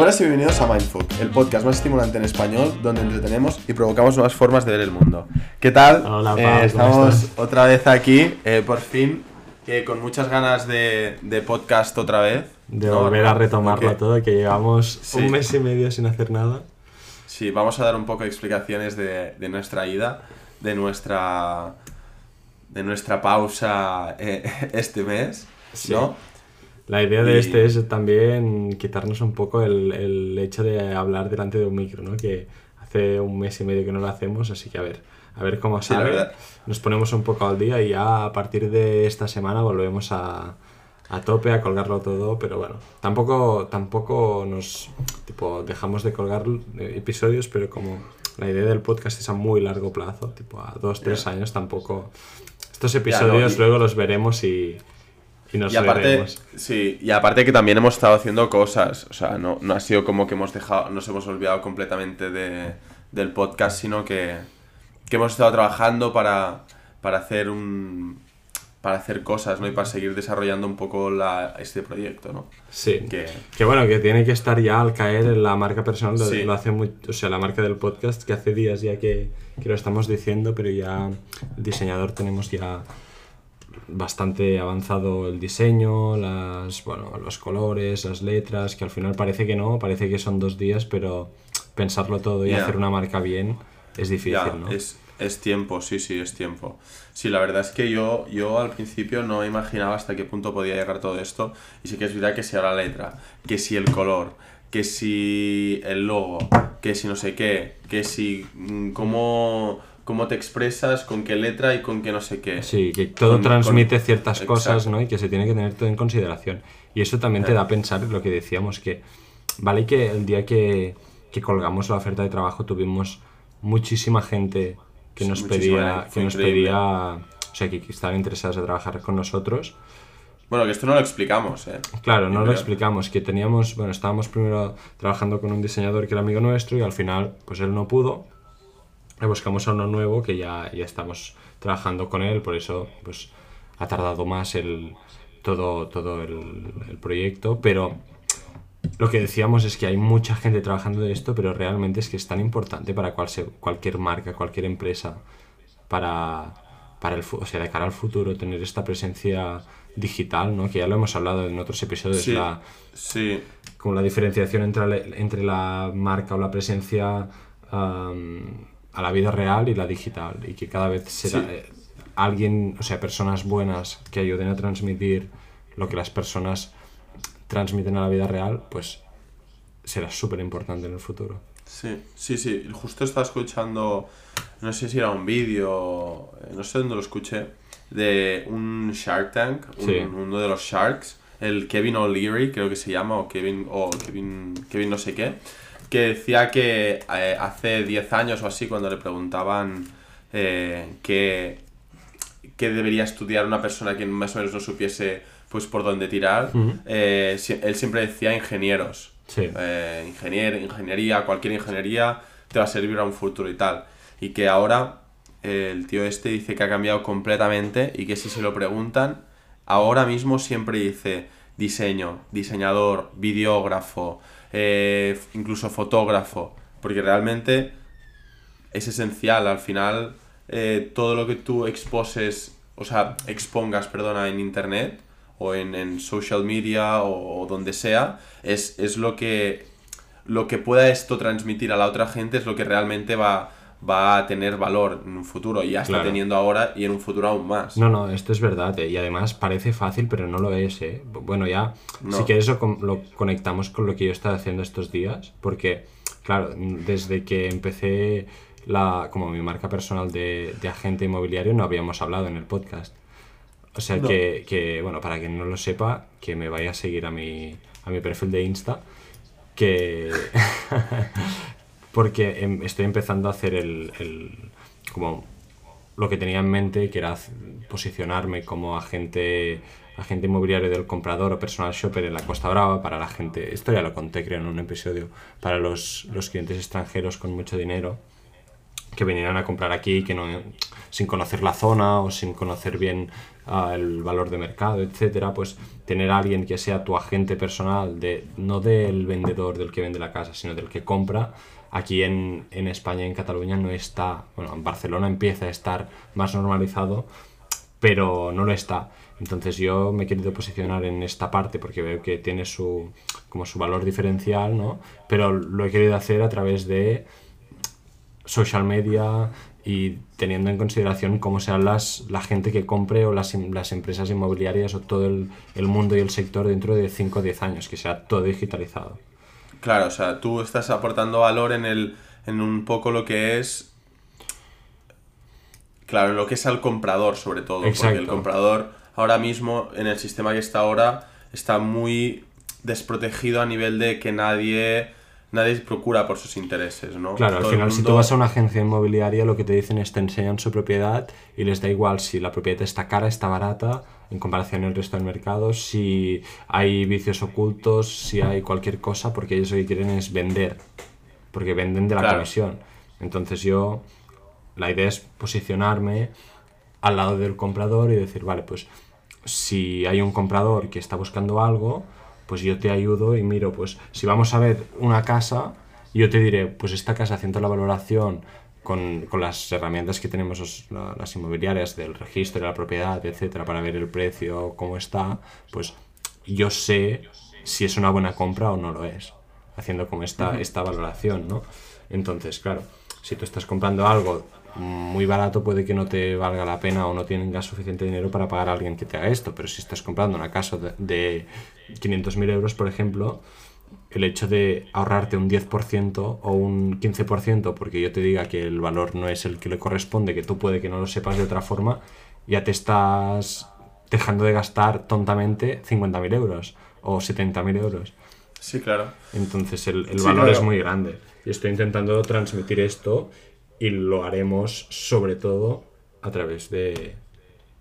Buenas y bienvenidos a Mindfuck, el podcast más estimulante en español donde entretenemos y provocamos nuevas formas de ver el mundo. ¿Qué tal? Hola, Eh, Pau, ¿cómo estamos otra vez aquí, eh, por fin, que con muchas ganas de, de podcast otra vez. De ¿no? volver a retomarlo todo, que llevamos Sí. un mes y medio sin hacer nada. Sí, vamos a dar un poco de explicaciones de, de nuestra ida, de nuestra, de nuestra pausa eh, este mes, Sí. ¿no? La idea de Y- este es también quitarnos un poco el, el hecho de hablar delante de un micro, ¿no? Que hace un mes y medio que no lo hacemos, así que a ver, a ver cómo Sí, sale. verdad. Nos ponemos un poco al día y ya a partir de esta semana volvemos a, a tope, a colgarlo todo, pero bueno, tampoco, tampoco nos tipo, dejamos de colgar episodios, pero como la idea del podcast es a muy largo plazo, tipo a dos, tres años, tampoco... Estos no, episodios y- luego los veremos y, y nos Y aparte, sí, y aparte que también hemos estado haciendo cosas, o sea, no, no ha sido como que hemos dejado, nos hemos olvidado completamente de, del podcast, sino que, que hemos estado trabajando para, para hacer un para hacer cosas, ¿no? Y para seguir desarrollando un poco la, este proyecto, ¿no? Sí. Que, Que bueno, que tiene que estar ya al caer en la marca personal, lo, Sí. lo hace muy, o sea, la marca del podcast, que hace días ya que, que lo estamos diciendo, pero ya el diseñador tenemos ya bastante avanzado el diseño, las, bueno, los colores, las letras, que al final parece que no, parece que son dos días, pero pensarlo todo y hacer una marca bien es difícil, ¿no? es, es tiempo, sí, sí, es tiempo. Sí, la verdad es que yo, yo al principio no imaginaba hasta qué punto podía llegar todo esto. Y sí que es verdad que si ahora la letra, que si el color, que si el logo, que si no sé qué, que si mm, cómo, cómo te expresas, con qué letra y con qué no sé qué. Sí, que todo Con- transmite con- ciertas cosas, Exacto. ¿no? Y que se tiene que tener todo en consideración. Y eso también te Eh. da a pensar lo que decíamos, que vale que el día que, que colgamos la oferta de trabajo tuvimos muchísima gente que Sí, nos pedía, que nos increíble. pedía, o sea, que, que estaban interesados en trabajar con nosotros. Bueno, que esto no lo explicamos, ¿eh? Claro, no lo explicamos, que teníamos, bueno, estábamos primero trabajando con un diseñador que era amigo nuestro y al final, pues él no pudo. Le buscamos a uno nuevo que ya, ya estamos trabajando con él, por eso, pues, ha tardado más el, todo, todo el, el proyecto, pero lo que decíamos es que hay mucha gente trabajando de esto, pero realmente es que es tan importante para cualse- cualquier marca, cualquier empresa, para, para el, o sea, de cara al futuro, tener esta presencia digital, ¿no? Que ya lo hemos hablado en otros episodios, Sí, la, sí, como la diferenciación entre la, entre la marca o la presencia am, a la vida real y la digital, y que cada vez será Sí. eh, alguien, o sea, personas buenas que ayuden a transmitir lo que las personas transmiten a la vida real, pues será súper importante en el futuro. Sí, sí, sí. Justo estaba escuchando, no sé si era un vídeo, eh, no sé dónde lo escuché, de un Shark Tank, un- Sí. uno de los Sharks, el Kevin O'Leary, creo que se llama, o Kevin, o Kevin, Kevin no sé qué, que decía que eh, hace 10 años o así, cuando le preguntaban eh, qué, qué debería estudiar una persona que más o menos no supiese pues por dónde tirar, eh, si- él siempre decía ingenieros Sí. eh, ingenier- ingeniería, cualquier ingeniería te va a servir a un futuro y tal. Y que ahora el tío este dice que ha cambiado completamente y que si se lo preguntan, ahora mismo siempre dice diseño, diseñador, videógrafo, eh, incluso fotógrafo, porque realmente es esencial. Al final, eh, todo lo que tú exposes, o sea, expongas, perdona, en internet o en, en social media o, o donde sea, es, es lo que lo que pueda esto transmitir a la otra gente es lo que realmente va, va a tener valor en un futuro y ya está Claro. teniendo ahora y en un futuro aún más. No, no, esto es verdad, eh, y además parece fácil, pero no lo es, ¿eh? Bueno, ya, No. si quieres lo, con- lo conectamos con lo que yo he estado haciendo estos días, porque, claro, desde que empecé la, como mi marca personal de, de agente inmobiliario no habíamos hablado en el podcast. O sea No. que, que, bueno, para quien no lo sepa, que me vaya a seguir a mi, a mi perfil de Insta, que... porque em- estoy empezando a hacer el, el- como lo que tenía en mente, que era posicionarme como agente, agente inmobiliario del comprador o personal shopper en la Costa Brava para la gente, esto ya lo conté creo en un episodio, para los, los clientes extranjeros con mucho dinero, que vinieran a comprar aquí que no, sin conocer la zona o sin conocer bien ah, el valor de mercado, etcétera, pues tener a alguien que sea tu agente personal, de, no del vendedor del que vende la casa, sino del que compra, aquí en, en España, en Cataluña, no está, bueno, en Barcelona empieza a estar más normalizado, pero no lo está. Entonces yo me he querido posicionar en esta parte porque veo que tiene su, como su valor diferencial, ¿no? Pero lo he querido hacer a través de social media y teniendo en consideración cómo sean las, la gente que compre o las, las empresas inmobiliarias o todo el, el, mundo y el sector dentro de 5 o 10 años, que sea todo digitalizado. Claro, o sea, tú estás aportando valor en, el, en un poco lo que es... Claro, lo que es al comprador sobre todo, Exacto. porque el comprador ahora mismo en el sistema que está ahora está muy desprotegido a nivel de que nadie nadie procura por sus intereses, ¿no? Claro, al final si tú vas a una agencia inmobiliaria lo que te dicen es te enseñan su propiedad y les da igual si la propiedad está cara, está barata en comparación al resto del mercado, si hay vicios ocultos, si hay cualquier cosa, porque ellos lo que quieren es vender, porque venden de la claro. comisión. Entonces yo, la idea es posicionarme al lado del comprador y decir, vale, pues si hay un comprador que está buscando algo, pues yo te ayudo y miro, pues si vamos a ver una casa, yo te diré, pues esta casa haciendo la valoración con, con las herramientas que tenemos las inmobiliarias del registro de la propiedad, etcétera, para ver el precio, cómo está, pues yo sé si es una buena compra o no lo es, haciendo como esta, esta valoración, ¿no? Entonces, claro, si tú estás comprando algo muy barato puede que no te valga la pena o no tengas suficiente dinero para pagar a alguien que te haga esto, pero si estás comprando una casa de, de 500.000 euros, por ejemplo, el hecho de ahorrarte un 10% o un 15% porque yo te diga que el valor no es el que le corresponde, que tú puede que no lo sepas de otra forma, ya te estás dejando de gastar tontamente 50.000 euros o 70.000 euros. Sí, claro. Entonces el, el valor claro. es muy grande. Y estoy intentando transmitir esto y lo haremos sobre todo a través de,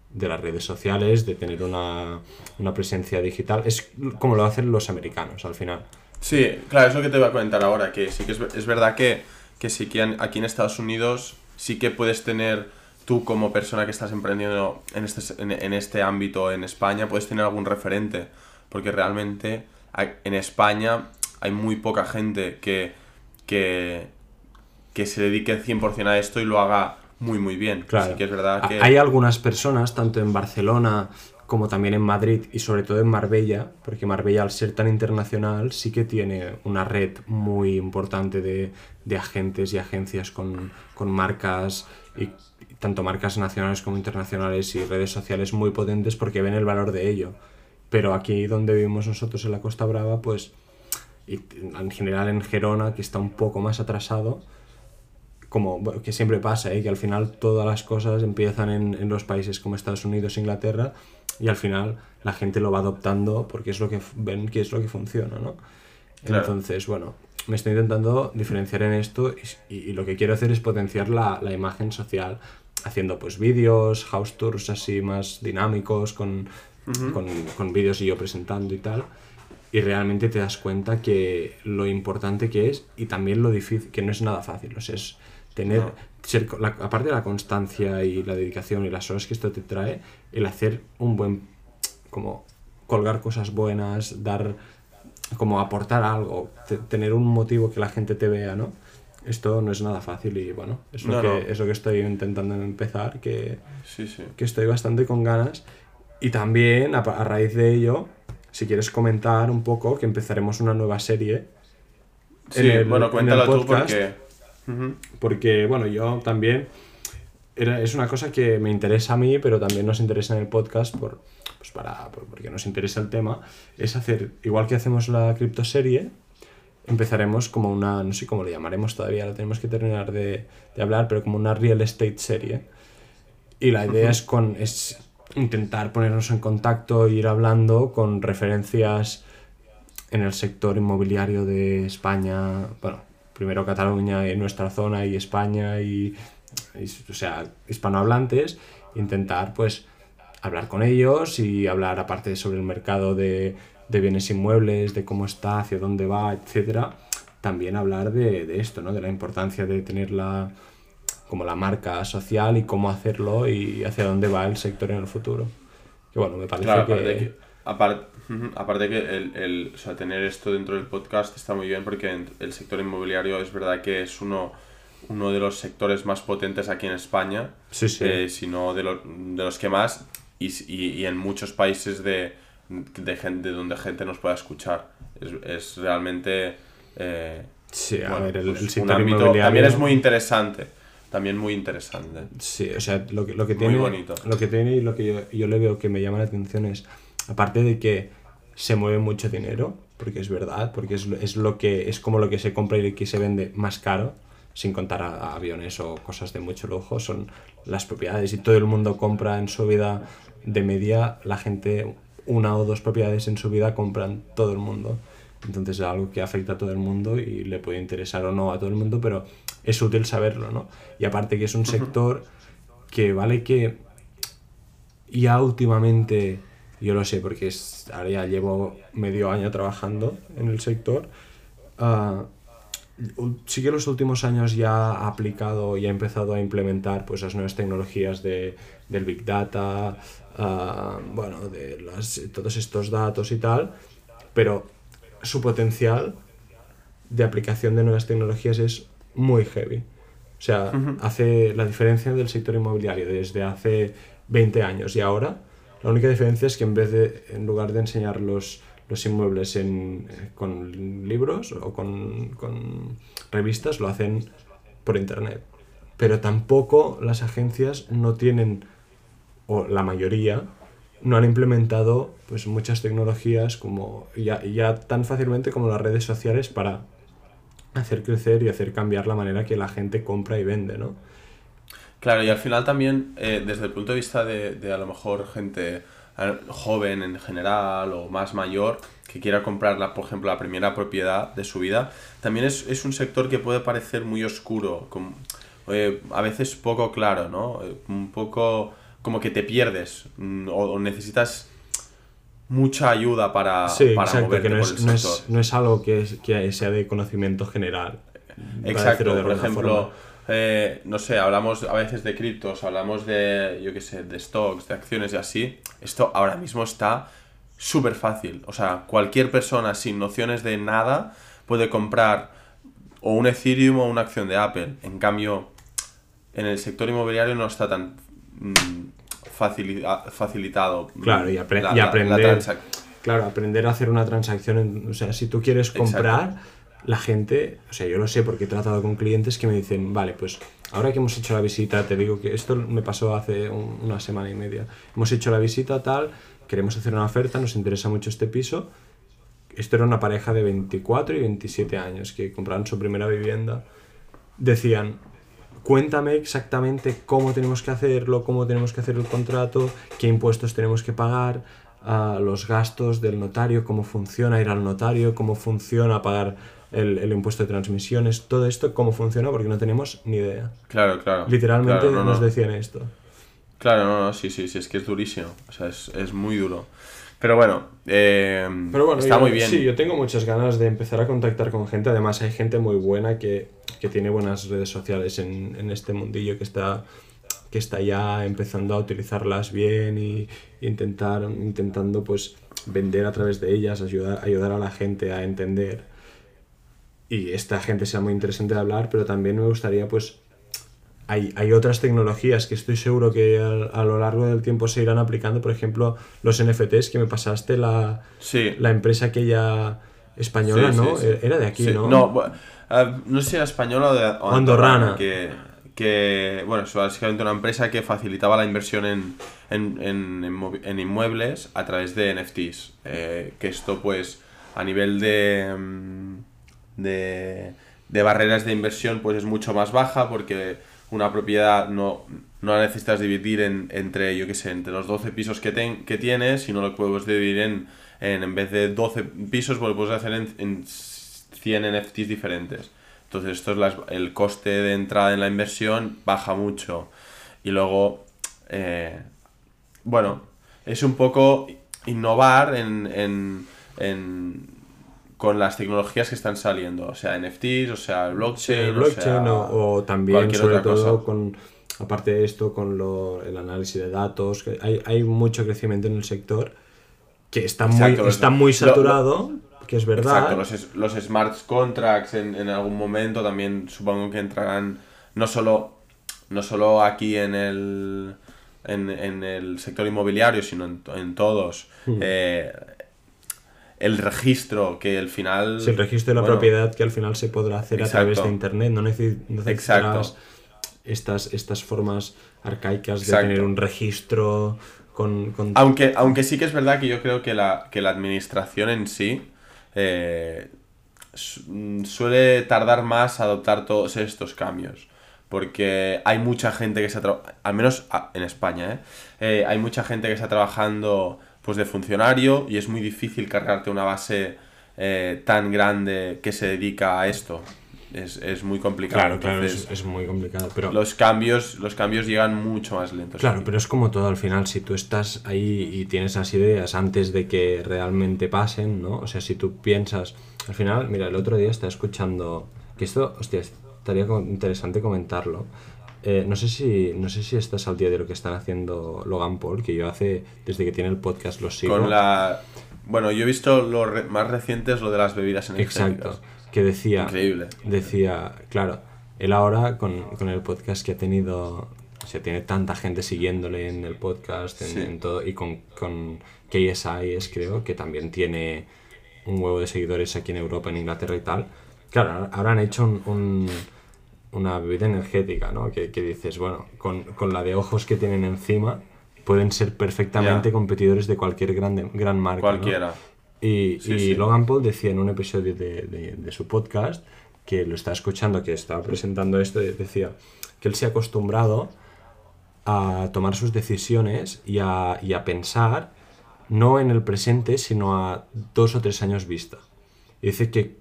de las redes sociales, de tener una, una, presencia digital. Es como lo hacen los americanos al final. Sí, claro, es lo que te voy a comentar ahora, que sí que es, es verdad que, que sí que aquí en Estados Unidos sí que puedes tener tú como persona que estás emprendiendo en este, en, en este ámbito en España, puedes tener algún referente, porque realmente en España hay muy poca gente que, que, que se dedique 100% a esto y lo haga muy muy bien. Claro. Así que es verdad que... Hay algunas personas, tanto en Barcelona como también en Madrid y sobre todo en Marbella, porque Marbella al ser tan internacional sí que tiene una red muy importante de, de agentes y agencias con, con marcas y tanto marcas nacionales como internacionales y redes sociales muy potentes porque ven el valor de ello. Pero aquí donde vivimos nosotros en la Costa Brava, pues y en general en Gerona, que está un poco más atrasado, como que siempre pasa, ¿eh? que al final todas las cosas empiezan en, en, los países como Estados Unidos Inglaterra y al final la gente lo va adoptando porque es lo que ven que es lo que funciona, ¿no? Claro. Entonces, bueno, me estoy intentando diferenciar en esto y, lo que quiero hacer es potenciar la, la imagen social haciendo pues vídeos, house tours así más dinámicos con, uh -huh. con, con vídeos y yo presentando y tal y realmente te das cuenta que lo importante que es y también lo difícil, que no es nada fácil, o sea, es tener, no. Ser, la, aparte de la constancia y la dedicación y las horas que esto te trae, el hacer un buen, como colgar cosas buenas, dar, como aportar algo, te, tener un motivo que la gente te vea, ¿no? Esto no es nada fácil y bueno, es lo, no, que, no. Es lo que estoy intentando empezar, que, sí, sí. que estoy bastante con ganas. Y también, a, a raíz de ello, si quieres comentar un poco, que empezaremos una nueva serie. Sí, el, bueno, cuéntalo tú porque... Uh -huh. Porque, bueno, yo también... Era, es una cosa que me interesa a mí, pero también nos interesa en el podcast por, pues para, por, porque nos interesa el tema. Es hacer, igual que hacemos la criptoserie, empezaremos como una, no sé cómo le llamaremos todavía, la tenemos que terminar de, de hablar, pero como una real estate serie. Y la idea uh -huh. es con... Es, intentar ponernos en contacto e ir hablando con referencias en el sector inmobiliario de España, bueno, primero Cataluña y nuestra zona y España y, y, o sea, hispanohablantes, intentar pues hablar con ellos y hablar aparte sobre el mercado de, de bienes inmuebles, de cómo está, hacia dónde va, etcétera, también hablar de, de esto, ¿no? De la importancia de tener la como la marca social y cómo hacerlo y hacia dónde va el sector en el futuro. Que bueno, me parece Claro, que... aparte apar- ujú, aparte que el, el- o sea, tener esto dentro del podcast está muy bien porque el sector inmobiliario es verdad que es uno, uno de los sectores más potentes aquí en España, Sí, sí. eh, si no de, lo- de los que más, y, y- y en muchos países de, de gente donde gente nos pueda escuchar. Es, es realmente... eh, Sí, a bueno, ver, el, pues el sector ámbito- inmobiliario... También es muy interesante. También muy interesante. Sí, o sea, lo que, lo que Muy tiene, bonito. lo que tiene y lo que yo, yo le veo que me llama la atención es, aparte de que se mueve mucho dinero, porque es verdad, porque es, es lo que es como lo que se compra y que se vende más caro, sin contar a, a aviones o cosas de mucho lujo, son las propiedades y todo el mundo compra en su vida de media, la gente una o dos propiedades en su vida compran todo el mundo. Entonces es algo que afecta a todo el mundo y le puede interesar o no a todo el mundo, pero es útil saberlo, ¿no? Y aparte que es un sector que vale que ya últimamente, yo lo sé porque es, ahora ya llevo medio año trabajando en el sector, ul- sí que los últimos años ya ha aplicado y ha empezado a implementar pues las nuevas tecnologías de, del Big Data, ah, bueno, de las, todos estos datos y tal, pero su potencial de aplicación de nuevas tecnologías es muy heavy. O sea, hace la diferencia del sector inmobiliario desde hace 20 años y ahora, la única diferencia es que en vez de, en lugar de enseñar los, los inmuebles en, eh, con libros o con, con revistas, lo hacen por internet. Pero tampoco las agencias no tienen, o la mayoría, no han implementado pues muchas tecnologías como ya, ya tan fácilmente como las redes sociales para hacer crecer y hacer cambiar la manera que la gente compra y vende, ¿no? Claro, y al final también, eh, desde el punto de vista de, de a lo mejor gente joven en general o más mayor que quiera comprar, la, por ejemplo, la primera propiedad de su vida, también es, es un sector que puede parecer muy oscuro, como, eh, a veces poco claro, ¿no? Eh, Un poco como que te pierdes mm, o, o necesitas mucha ayuda para, Sí, para exacto, moverte que no por es, el no, sector. es, no es algo que, es- que sea de conocimiento general. Exacto, por ejemplo, forma. Eh, no sé, hablamos a veces de criptos, hablamos de, yo qué sé, de stocks, de acciones y así. Esto ahora mismo está súper fácil. O sea, cualquier persona sin nociones de nada puede comprar o un Ethereum o una acción de Apple. En cambio, en el sector inmobiliario no está tan mm, facilitado. Claro, y, apre- la- y la- la aprender, claro, aprender a hacer una transacción. en- o sea, si tú quieres comprar, la gente, o sea, yo lo sé porque he tratado con clientes que me dicen, vale, pues ahora que hemos hecho la visita, te digo que esto me pasó hace un- una semana y media. Hemos hecho la visita tal, queremos hacer una oferta, nos interesa mucho este piso. Esto era una pareja de 24 y 27 años que compraron su primera vivienda. Decían, cuéntame exactamente cómo tenemos que hacerlo, cómo tenemos que hacer el contrato, qué impuestos tenemos que pagar, ah, los gastos del notario, cómo funciona ir al notario, cómo funciona pagar el, el impuesto de transmisiones, todo esto, cómo funciona, porque no tenemos ni idea. Claro, claro. Literalmente Claro, no, nos no. decían esto. Claro, no, no, sí, sí, sí, es que es durísimo. O sea, es, es muy duro. Pero bueno, eh, Pero bueno, está yo- muy bien. Sí, yo tengo muchas ganas de empezar a contactar con gente. Además, hay gente muy buena que, que tiene buenas redes sociales en, en este mundillo que está, que está ya empezando a utilizarlas bien y, y intentar, intentando pues vender a través de ellas, ayudar, ayudar a la gente a entender. Y esta gente sea muy interesante de hablar, pero también me gustaría pues hay, hay otras tecnologías que estoy seguro que a, a lo largo del tiempo se irán aplicando, por ejemplo, los NFTs que me pasaste, la, Sí. la empresa aquella española, Sí, ¿no? sí, sí. Era de aquí, ¿no? No, eh, no sé si era española o, de, o andorrana. Que, que, bueno, es básicamente una empresa que facilitaba la inversión en, en, en, en inmuebles a través de NFTs. Eh, que esto, pues, a nivel de, mm, de, de barreras de inversión, pues es mucho más baja porque una propiedad no, no la necesitas dividir en, entre, yo qué sé, entre los 12 pisos que, ten- que tienes, sino lo puedes dividir en, en, en vez de 12 pisos, pues lo puedes hacer en, en 100 NFTs diferentes. Entonces, esto es el coste de entrada en la inversión baja mucho. Y luego, eh, bueno, es un poco innovar en, en con las tecnologías que están saliendo, o sea, NFTs, o sea, el blockchain, o, sea, o, o también sobre todo cosa. con aparte de esto con lo, el análisis de datos que hay, hay mucho crecimiento en el sector que está Exacto, muy está muy lo- saturado que es verdad Exacto, los, los smart contracts en, en algún momento también supongo que entrarán no solo, no solo aquí en el, en, en el sector inmobiliario, sino en, en todos. Hmm. Eh, el registro, que al final... Sí, el registro de la bueno, propiedad que al final se podrá hacer a través de internet no necesi- no necesitarás Exacto. estas estas formas arcaicas de tener un registro con, con- Aunque, aunque sí que es verdad que yo creo que la, que la administración en sí eh, mm, suele tardar más a adoptar todos estos cambios. Porque hay mucha gente que está, al menos en España, ¿eh? Eh, hay mucha gente que está trabajando pues de funcionario y es muy difícil cargarte una base eh, tan grande que se dedica a esto. Es, es muy complicado. claro es, es muy complicado pero los cambios, los cambios llegan mucho más lentos. Claro, pero es como todo al final, si tú estás ahí y tienes las ideas antes de que realmente pasen, ¿no? O sea, si tú piensas, al final, mira, el otro día estaba escuchando, que esto, hostia, estaría interesante comentarlo. Eh, no sé si no sé si estás al día de lo que están haciendo Logan Paul, que yo hace, desde que tiene el podcast los sigo. Con la. Bueno, yo he visto lo re- más recientes, lo de las bebidas energéticas. Exacto. Que decía. Increíble. Decía, claro, él ahora con, con el podcast que ha tenido. O sea, tiene tanta gente siguiéndole en el podcast, en, Sí. en todo. Y con, con KSI es, creo, que también tiene un huevo de seguidores aquí en Europa, en Inglaterra y tal. Claro, ahora- ahora han hecho un- un- una bebida energética, ¿no? Que, que dices, bueno, con, con la de ojos que tienen encima, pueden ser perfectamente competidores de cualquier grande, gran marca. ¿no? Cualquiera. Y, Sí, y sí. Logan Paul decía en un episodio de, de- de su podcast, que lo estaba escuchando, que estaba presentando esto, y decía que él se ha acostumbrado a tomar sus decisiones y a, y a pensar no en el presente, sino a dos o tres años vista. Y dice que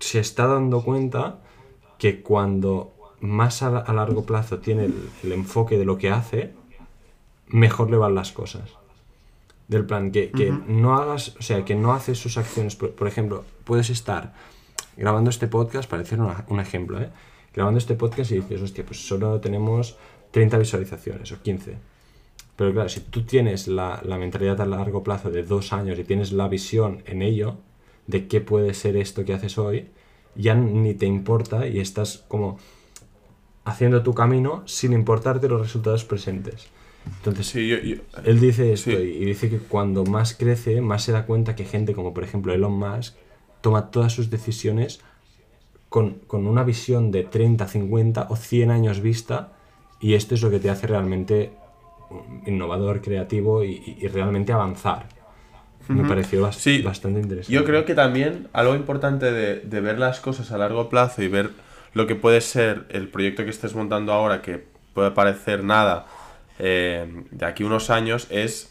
se está dando cuenta que cuando más a, a largo plazo tiene el, el enfoque de lo que hace, mejor le van las cosas. Del plan, que, que no hagas, o sea, que no haces sus acciones. Por, por ejemplo, puedes estar grabando este podcast, para decir una- un ejemplo, ¿eh? Grabando este podcast y dices, hostia, pues solo tenemos 30 visualizaciones o 15. Pero claro, si tú tienes la, la mentalidad a largo plazo de dos años y tienes la visión en ello, de qué puede ser esto que haces hoy, ya ni te importa y estás como haciendo tu camino sin importarte los resultados presentes. Entonces, Sí, yo, yo- él dice esto Sí. y dice que cuando más crece, más se da cuenta que gente como por ejemplo Elon Musk toma todas sus decisiones con, con una visión de 30, 50 o 100 años vista y esto es lo que te hace realmente innovador, creativo y, y- y realmente avanzar. Me pareció bas- Sí, bastante interesante. yo creo que también algo importante de, de ver las cosas a largo plazo y ver lo que puede ser el proyecto que estés montando ahora, que puede parecer nada, eh, de aquí unos años, es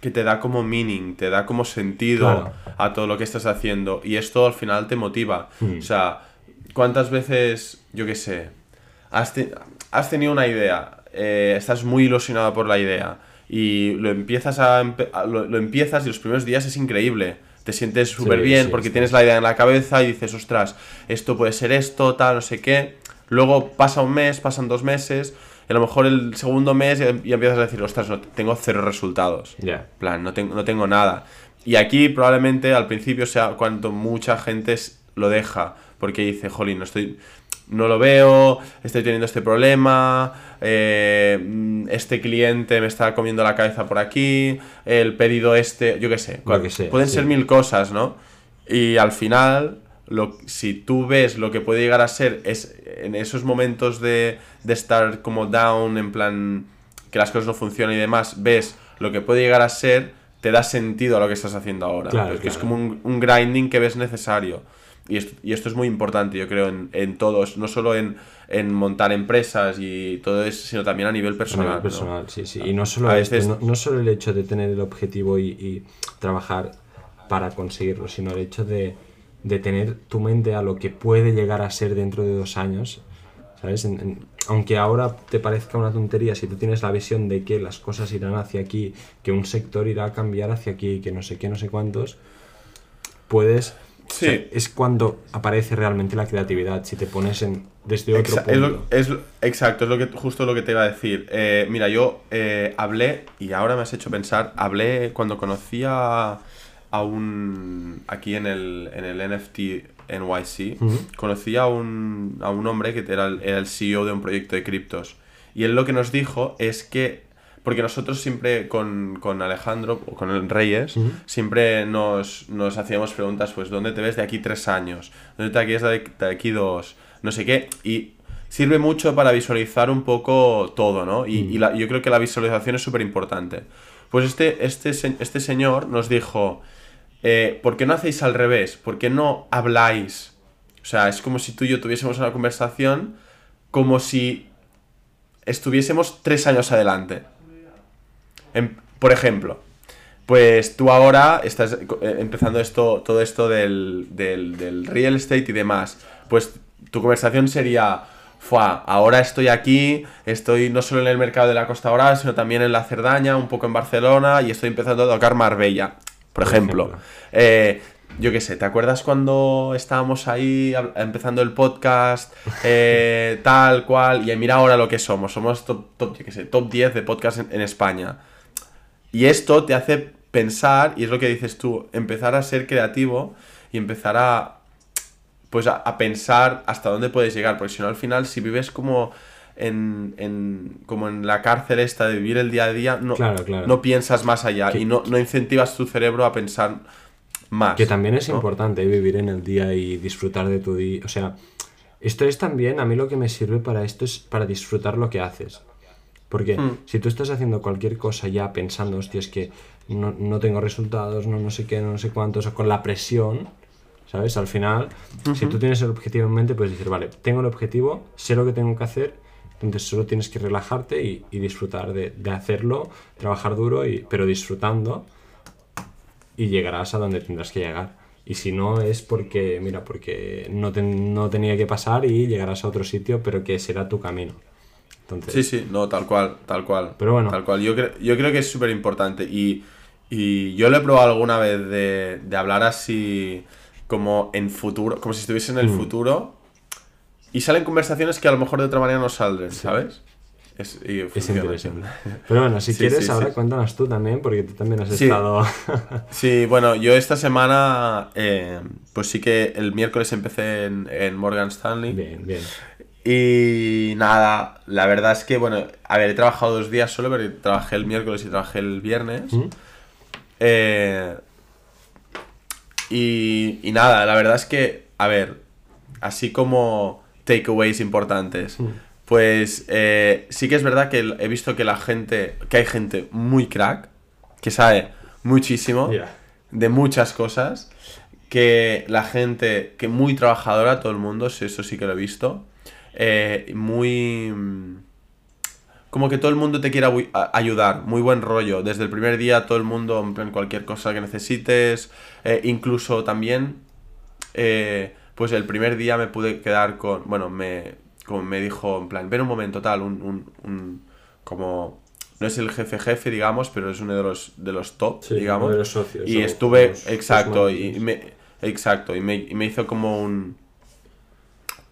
que te da como meaning, te da como sentido Claro. a todo lo que estás haciendo. Y esto al final te motiva. Hmm. O sea, ¿cuántas veces, yo qué sé, has, te- has tenido una idea, eh, estás muy ilusionado por la idea y lo empiezas, a, lo, lo empiezas y los primeros días es increíble. Te sientes súper bien sí, porque sí. tienes la idea en la cabeza y dices, ostras, esto puede ser esto, tal, no sé qué. Luego pasa un mes, pasan dos meses, y a lo mejor el segundo mes ya, ya empiezas a decir, ostras, no, tengo cero resultados. En plan, no tengo, no tengo nada. Y aquí probablemente al principio sea cuando mucha gente lo deja, porque dice, jolín, no estoy... No lo veo, estoy teniendo este problema, eh, mm, este cliente me está comiendo la cabeza por aquí, el pedido este, yo qué sé, que sea, pueden sí. ser mil cosas, ¿no? Y al final, lo, si tú ves lo que puede llegar a ser es en esos momentos de, de estar como down, en plan que las cosas no funcionan y demás, ves lo que puede llegar a ser, te da sentido a lo que estás haciendo ahora. Claro, Porque es claro. como un, un grinding que ves necesario. Y esto, y esto es muy importante, yo creo, en, en todos, no solo en, en montar empresas y todo eso, sino también a nivel A personal. nivel ¿no? personal, sí, sí. Y no solo, A esto, veces- no, no solo el hecho de tener el objetivo y, y trabajar para conseguirlo, sino el hecho de, de tener tu mente a lo que puede llegar a ser dentro de dos años. ¿Sabes? En- en- aunque ahora te parezca una tontería, si tú tienes la visión de que las cosas irán hacia aquí, que un sector irá a cambiar hacia aquí, que no sé qué, no sé cuántos, puedes Sí. O sea, es cuando aparece realmente la creatividad, si te pones en, desde otro Exa- punto. es lo- es lo- exacto, es lo que, justo lo que te iba a decir. Eh, mira, yo eh, hablé, y ahora me has hecho pensar, hablé cuando conocí a, a un... aquí en el, en el NFT NYC, conocí a un, a un hombre que era el, era el CEO de un proyecto de criptos. Y él lo que nos dijo es que, porque nosotros siempre con, con Alejandro, o con el Reyes, siempre nos, nos hacíamos preguntas, pues, ¿dónde te ves de aquí tres años? ¿Dónde te ves de, aquí dos? No sé qué. Y sirve mucho para visualizar un poco todo, ¿no? Y, y la- yo creo que la visualización es súper importante. Pues este, este, este señor nos dijo, eh, ¿por qué no hacéis al revés? ¿Por qué no habláis? O sea, es como si tú y yo tuviésemos una conversación como si estuviésemos tres años adelante. Em- por ejemplo, pues tú ahora estás eh, empezando esto, todo esto del, del, del real estate y demás. Pues tu conversación sería, Fua, ahora estoy aquí, estoy no solo en el mercado de la Costa Brava, sino también en la Cerdaña, un poco en Barcelona, y estoy empezando a tocar Marbella, por ejemplo. ejemplo. Eh, yo qué sé, ¿te acuerdas cuando estábamos ahí empezando el podcast, eh, tal cual? Y mira ahora lo que somos, somos top, top, yo qué sé, top 10 de podcast en, en España. Y esto te hace pensar, y es lo que dices tú, empezar a ser creativo y empezar a, pues a, a pensar hasta dónde puedes llegar, porque si no al final si vives como en, en- como en la cárcel esta de vivir el día a día, no, Claro, claro. no piensas más allá Que- y no, no incentivas tu cerebro a pensar más. Que también es ¿no? importante ¿eh? vivir en el día y disfrutar de tu día. O sea, esto es también, a mí lo que me sirve para esto es para disfrutar lo que haces. Porque Hmm. si tú estás haciendo cualquier cosa ya pensando, hostia, es que no, no tengo resultados, no, no sé qué, no sé cuántos, o con la presión, ¿sabes? Al final, si tú tienes el objetivo en mente, puedes decir, vale, tengo el objetivo, sé lo que tengo que hacer, entonces solo tienes que relajarte y, y disfrutar de, de hacerlo, trabajar duro, y, pero disfrutando y llegarás a donde tendrás que llegar. Y si no es porque, mira, porque no, ten- no tenía que pasar y llegarás a otro sitio, pero que será tu camino. Entonces, Sí, sí, no, tal cual, tal cual. Pero bueno. Tal cual. Yo, cre- yo creo que es súper importante. Y, y yo lo he probado alguna vez de, de hablar así como en futuro, como si estuviese en el Mm. futuro. Y salen conversaciones que a lo mejor de otra manera no saldrán, ¿sabes? Es, y es interesante. Pero bueno, si Sí, quieres, sí, ahora sí. cuéntanos tú también, porque tú también has estado. Sí, bueno, yo esta semana, eh, pues sí que el miércoles empecé en, en Morgan Stanley. bien, bien. Y nada, la verdad es que, bueno, a ver, he trabajado dos días solo, pero trabajé el miércoles y trabajé el viernes. ¿Mm? Eh, y, y nada, la verdad es que, a ver, así como takeaways importantes, Mm. pues eh, sí que es verdad que he visto que la gente, que hay gente muy crack, que sabe muchísimo de muchas cosas, que la gente, que muy trabajadora, todo el mundo, eso sí que lo he visto, eh, muy... mm, Como que todo el mundo te quiere abu- a- ayudar, muy buen rollo. Desde el primer día todo el mundo, en plan, cualquier cosa que necesites, eh, incluso también, eh, pues el primer día me pude quedar con, bueno, me, como me dijo, en plan, ven un momento tal, un, un, un- como, no es el jefe jefe, digamos, pero es uno de los, de los top, Sí, digamos. uno de los socios, Y estuve, los- los exacto, y me, exacto, y me, y me hizo como un,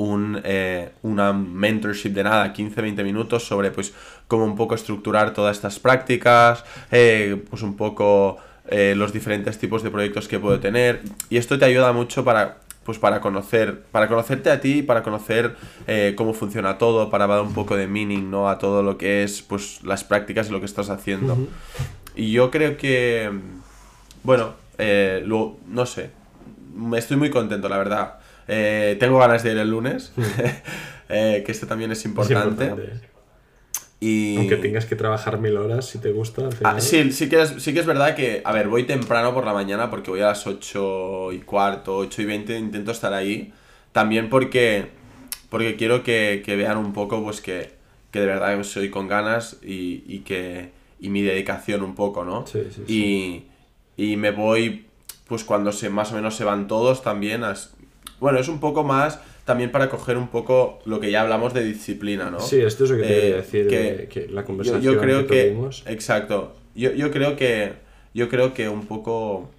un, eh, una mentorship de nada, 15-20 minutos sobre pues cómo un poco estructurar todas estas prácticas, eh, pues un poco eh, los diferentes tipos de proyectos que puedo tener. Y esto te ayuda mucho para pues para conocer, para conocerte a ti, para conocer eh, cómo funciona todo, para dar un poco de meaning, ¿no? A todo lo que es, pues, las prácticas y lo que estás haciendo. Y yo creo que, bueno, eh, luego, no sé, estoy muy contento, la verdad. Eh, tengo ganas de ir el lunes, eh, que esto también es Es importante. Y... Aunque tengas que trabajar mil horas, si te gusta, al final. Ah, sí, sí que, es, sí que es verdad que, a ver, voy temprano por la mañana porque voy a las 8 y cuarto, 8 y 20, intento estar ahí. También porque, porque quiero que, que vean un poco, pues que, que de verdad soy con ganas y, y que y mi dedicación un poco, ¿no? Sí, sí, y, y me voy, pues cuando se, más o menos se van todos también. as- bueno, es un poco más también para coger un poco lo que ya hablamos de disciplina, ¿no? Sí, esto es lo que te Eh, quería decir, que- que la yo, conversación yo creo que, tuvimos. exacto yo, yo creo que yo creo que un poco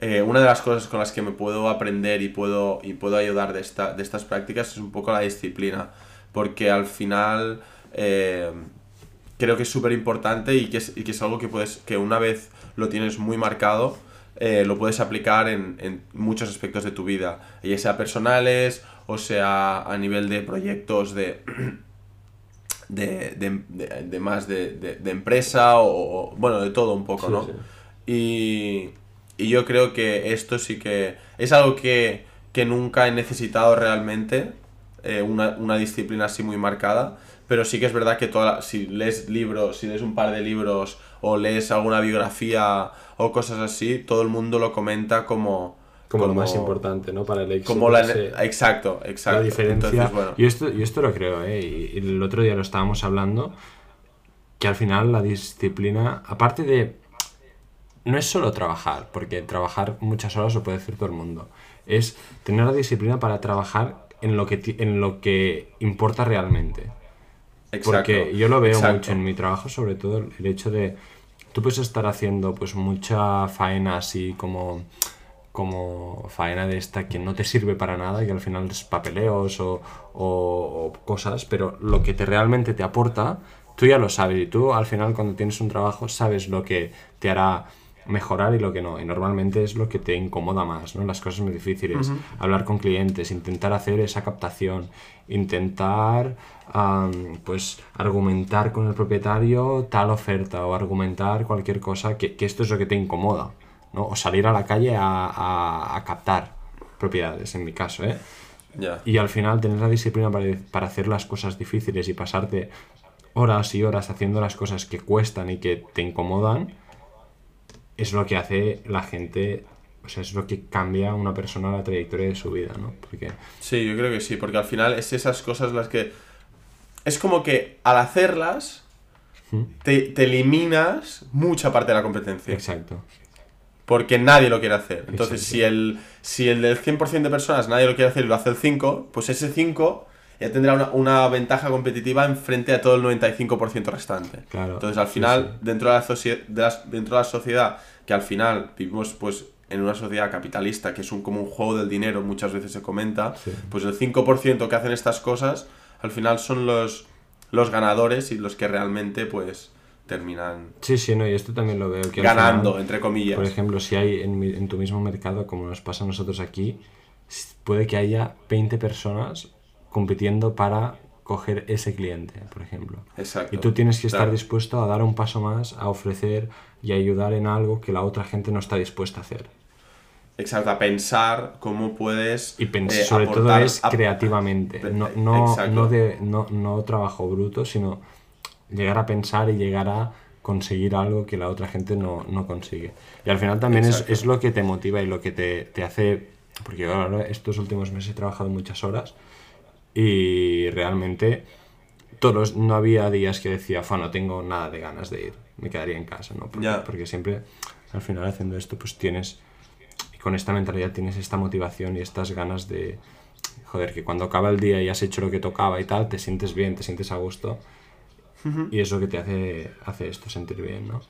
eh, una de las cosas con las que me puedo aprender y puedo, y puedo ayudar de, esta, de estas prácticas es un poco la disciplina, porque al final eh, creo que es súper importante y, que es, y que es algo que, puedes, que una vez lo tienes muy marcado, eh, lo puedes aplicar en, en, muchos aspectos de tu vida, ya sea personales o sea a nivel de proyectos de, de, de, de más de, empresa o, bueno, de todo un poco, ¿no? Y, y, yo creo que esto sí que es algo que, que nunca he necesitado realmente, eh, una, una, disciplina así muy marcada, pero sí que es verdad que toda si lees libros, si lees un par de libros o lees alguna biografía o cosas así, todo el mundo lo comenta como... Como, lo más importante, ¿no? Para el éxito. Como la, exacto, exacto. La diferencia. bueno. y, esto, y esto lo creo, ¿eh? Y el otro día lo estábamos hablando, que al final la disciplina, aparte de... No es solo trabajar, porque trabajar muchas horas lo puede hacer todo el mundo. Es tener la disciplina para trabajar en lo que, en lo que importa realmente. Porque yo lo veo mucho en mi trabajo, sobre todo el hecho de tú puedes estar haciendo pues mucha faena así como como faena de esta que no te sirve para nada y al final es papeleos o, o, cosas, pero lo que te realmente te aporta, tú ya lo sabes y tú al final cuando tienes un trabajo sabes lo que te hará mejorar y lo que no. Y normalmente es lo que te incomoda más, ¿no? Las cosas muy difíciles. Hablar con clientes, intentar hacer esa captación, intentar pues argumentar con el propietario tal oferta o argumentar cualquier cosa que, esto es lo que te incomoda, ¿no? O salir a la calle a, a, captar propiedades, en mi caso, ¿eh? Y al final tener la disciplina para, para hacer las cosas difíciles y pasarte horas y horas haciendo las cosas que cuestan y que te incomodan, es lo que hace la gente, o sea, es lo que cambia a una persona la trayectoria de su vida, ¿no? Porque... Sí, yo creo que sí, porque al final es esas cosas las que... Es como que al hacerlas te, eliminas mucha parte de la competencia. Exacto. Porque nadie lo quiere hacer. Entonces, si el, si el del 100% de personas nadie lo quiere hacer y lo hace el 5, pues ese 5 ya tendrá una, una, ventaja competitiva en frente a todo el 95% restante. Claro, Entonces, al final, Dentro, de la de dentro de la sociedad, que al final vivimos pues en una sociedad capitalista, que es un, como un juego del dinero, muchas veces se comenta, pues el 5% que hacen estas cosas, al final son los, los ganadores y los que realmente pues terminan sí sí no y esto también lo veo que ganando entre comillas. por ejemplo si hay en, en, tu mismo mercado como nos pasa a nosotros aquí puede que haya 20 personas compitiendo para coger ese cliente, por ejemplo. Exacto. Y tú tienes que estar dispuesto a dar un paso más, a ofrecer y ayudar en algo que la otra gente no está dispuesta a hacer. Exacto, a pensar cómo puedes. Y pensar, eh, sobre todo es creativamente, no, no, no, de, no, no trabajo bruto, sino llegar a pensar y llegar a conseguir algo que la otra gente no, no consigue. Y al final también es, es, lo que te motiva y lo que te, te hace, porque ahora estos últimos meses he trabajado muchas horas y realmente todos, no había días que decía, no tengo nada de ganas de ir, me quedaría en casa, ¿no? Porque, porque siempre, al final haciendo esto, pues tienes, y con esta mentalidad tienes esta motivación y estas ganas de, joder, que cuando acaba el día y has hecho lo que tocaba y tal, te sientes bien, te sientes a gusto. Y es lo que te hace, hace esto, sentir bien, ¿no?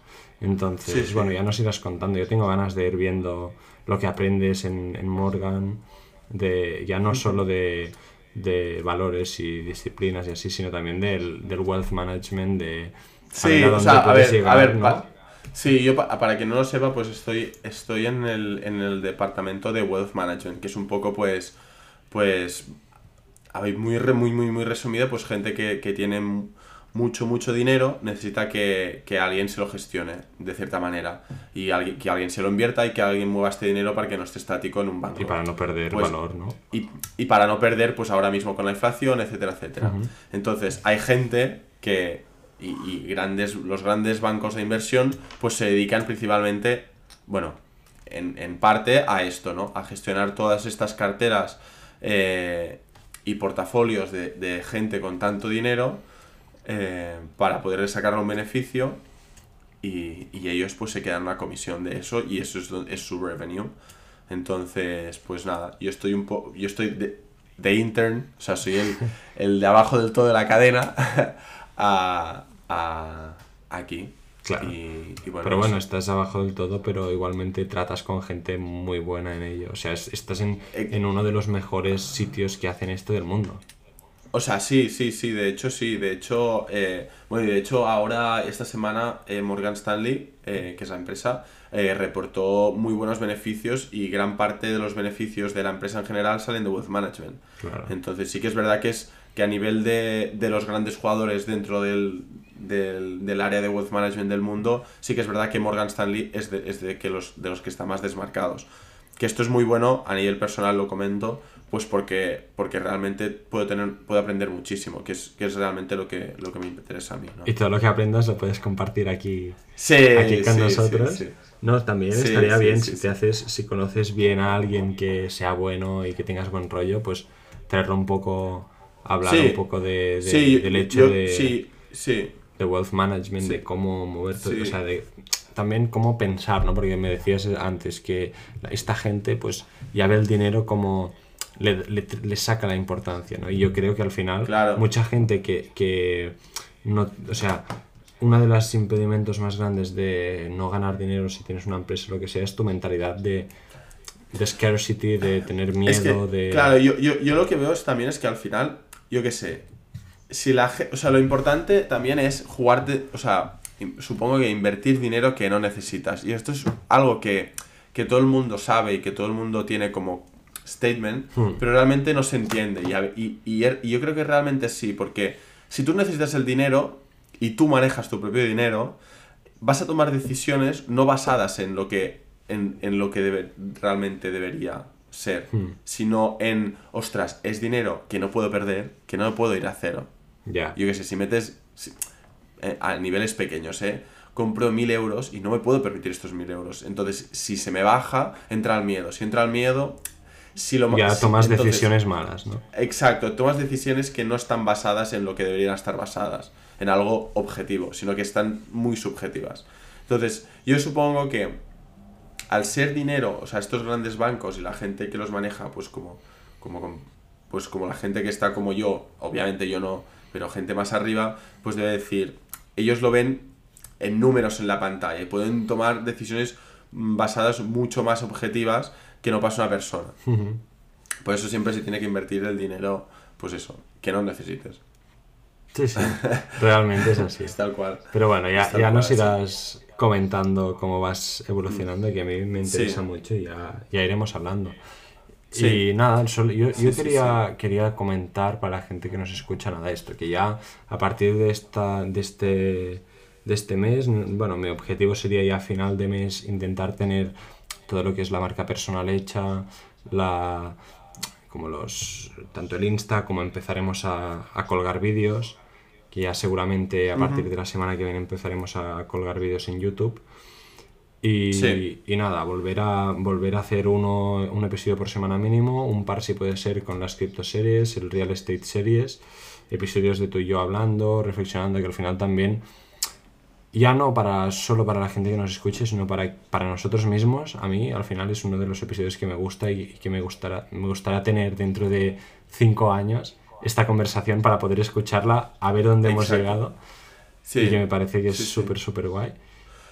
Entonces, bueno, ya nos irás contando. Yo tengo ganas de ir viendo lo que aprendes en, en Morgan, de ya no solo de de valores y disciplinas y así, sino también del, del wealth management, de... Sí, o sea, a ver, a ver, sí, yo para quien no lo sepa, pues estoy, estoy en, el, en el departamento de wealth management, que es un poco pues, pues, muy, muy, muy, muy resumido, pues gente que, que tiene mucho, mucho dinero, necesita que, alguien se lo gestione de cierta manera. Y alguien, que alguien se lo invierta y que alguien mueva este dinero para que no esté estático en un banco. Y para no perder pues, valor, ¿no? Y, para no perder, pues ahora mismo con la inflación, etcétera, etcétera. Entonces, hay gente que. Y, grandes, los grandes bancos de inversión, pues se dedican principalmente, bueno, en, parte a esto, ¿no? A gestionar todas estas carteras eh, y portafolios de, de gente con tanto dinero eh, para poder sacar un beneficio y, ellos pues se quedan una comisión de eso y eso es, es su revenue. Entonces, pues nada, yo estoy un poco, yo estoy de, intern, o sea, soy el, el, de abajo del todo de la cadena a, a, aquí. Claro. Y, y bueno, Pero no bueno, estás abajo del todo, pero igualmente tratas con gente muy buena en ello. O sea, es- estás en, Eh, en uno de los mejores sitios que hacen esto del mundo. O sea, sí, sí, sí, de hecho sí, de hecho, eh, bueno, y de hecho ahora, esta semana, eh, Morgan Stanley, eh, que es la empresa, eh, reportó muy buenos beneficios y gran parte de los beneficios de la empresa en general salen de Wealth Management. Claro. Entonces sí que es verdad que es que a nivel de, de los grandes jugadores dentro del, del, del área de Wealth Management del mundo, sí que es verdad que Morgan Stanley es de, es de, que los, de los que están más desmarcados. Que esto es muy bueno, a nivel personal lo comento, pues porque, porque realmente puedo, tener, puedo aprender muchísimo, que es, que es realmente lo que, lo que me interesa a mí. ¿no? Y todo lo que aprendas lo puedes compartir aquí, Sí, aquí con sí, nosotros. sí, sí. No, también estaría bien si te haces, si conoces bien a alguien que sea bueno y que tengas buen rollo, pues traerlo un poco, hablar un poco de, del hecho yo- de, Sí, sí. de wealth management, de cómo mover todo, Sí. o sea, de también cómo pensar, ¿no? Porque me decías antes que esta gente pues ya ve el dinero como le, le- le saca la importancia, ¿no? Y yo creo que al final Claro. mucha gente que, que no, o sea, uno de los impedimentos más grandes de no ganar dinero si tienes una empresa o lo que sea es tu mentalidad de, de scarcity, de tener miedo, Es que, de... claro, yo, yo, yo lo que veo es, también es que al final, yo qué sé, si la o sea, lo importante también es jugar, de- o sea, supongo que invertir dinero que no necesitas. Y esto es algo que, que todo el mundo sabe y que todo el mundo tiene como statement, Hmm. pero realmente no se entiende. Y, a- y, y er- y yo creo que realmente sí, porque si tú necesitas el dinero y tú manejas tu propio dinero, vas a tomar decisiones no basadas en lo que, en, en lo que debe- realmente debería ser, Hmm. sino en, ostras, es dinero que no puedo perder, que no puedo ir a cero. Ya. Yo qué sé, si metes si- eh, a niveles pequeños, ¿eh? Compro mil euros y no me puedo permitir estos mil euros. Entonces, si se me baja, entra el miedo. Si entra el miedo, si lo Ya tomas entonces- decisiones malas, ¿no? Exacto, tomas decisiones que no están basadas en lo que deberían estar basadas, en algo objetivo, sino que están muy subjetivas. Entonces, yo supongo que al ser dinero, o sea, estos grandes bancos y la gente que los maneja, pues como, como, com- pues como la gente que está como yo, obviamente yo no, pero gente más arriba, pues debe decir, ellos lo ven en números en la pantalla y pueden tomar decisiones basadas mucho más objetivas que no pasa una persona. Ujú. Por eso siempre se tiene que invertir el dinero, pues eso, que no necesites. Sí, sí, realmente es así. Es tal cual. Pero bueno, ya, ya cual, nos sí. irás comentando cómo vas evolucionando, que a mí me interesa Sí. mucho y ya, ya iremos hablando. Sí. Y nada, yo, Sí, yo sí, quería, quería comentar para la gente que nos escucha nada esto, que ya a partir de, esta, de, este, de este mes, bueno, mi objetivo sería ya a final de mes intentar tener todo lo que es la marca personal hecha, la, como los, tanto el Insta como empezaremos a, a colgar vídeos, que ya seguramente a partir de la semana que viene empezaremos a colgar vídeos en YouTube. Y, Sí. y nada, volver a, volver a hacer uno, un episodio por semana mínimo, un par si puede ser con las criptoseries, el real estate series, episodios de tú y yo hablando, reflexionando, que al final también, ya no para solo para la gente que nos escuche, sino para, para nosotros mismos, a mí al final es uno de los episodios que me gusta y, y que me gustará, me gustaría tener dentro de cinco años esta conversación para poder escucharla, a ver dónde hemos Exacto. llegado. Sí. Y que me parece que es Sí, sí. súper, súper guay.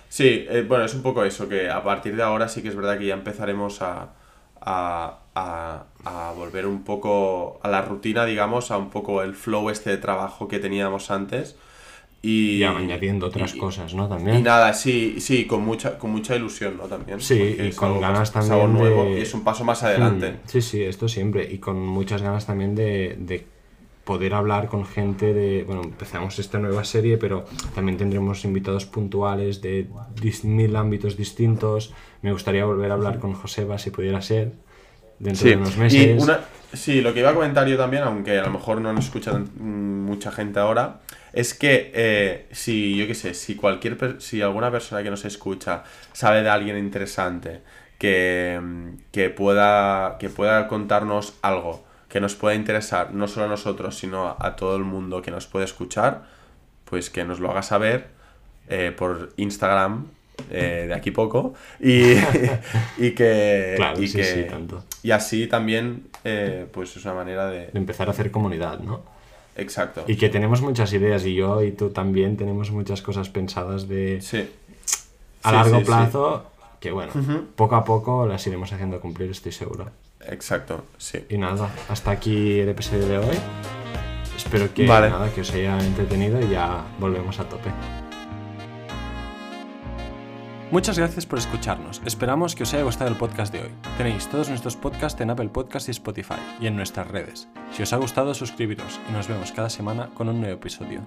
Sí, eh, bueno, es un poco eso, que a partir de ahora sí que es verdad que ya empezaremos a, a, a, a volver un poco a la rutina, digamos, a un poco el flow este de trabajo que teníamos antes. Y, Y añadiendo otras y- cosas, ¿no? Y También. nada, sí, sí, con mucha, con mucha ilusión, ¿no? También. Sí, y con algo- ganas es algo también nuevo de- y es un paso más adelante. Mm, Sí, sí, esto siempre. Y con muchas ganas también de, de poder hablar con gente de... Bueno, empezamos esta nueva serie, pero también tendremos invitados puntuales de mil ámbitos distintos. Me gustaría volver a hablar con Joseba si pudiera ser dentro de unos meses. Y una, sí, lo que iba a comentar yo también, aunque a lo mejor no nos escucha mm, mucha gente ahora, es que eh, si, yo qué sé, si cualquier si alguna persona que nos escucha sabe de alguien interesante que, mm, que pueda, que pueda contarnos algo que nos pueda interesar, no solo a nosotros, sino a, a todo el mundo que nos puede escuchar, pues que nos lo haga saber eh, por Instagram eh, de aquí poco y, y que, Claro, y sí, que- sí, tanto. y así también, eh, pues es una manera de... de empezar a hacer comunidad, ¿no? Exacto. Y que tenemos muchas ideas y yo y tú también tenemos muchas cosas pensadas de Sí. a Sí, largo plazo que bueno, poco a poco las iremos haciendo cumplir, estoy seguro. Exacto, sí. Y nada, hasta aquí el episodio de hoy. Espero que Vale. nada, que os haya entretenido y ya volvemos a tope. Muchas gracias por escucharnos. Esperamos que os haya gustado el podcast de hoy. Tenéis todos nuestros podcasts en Apple Podcasts y Spotify y en nuestras redes. Si os ha gustado, suscribiros y nos vemos cada semana con un nuevo episodio.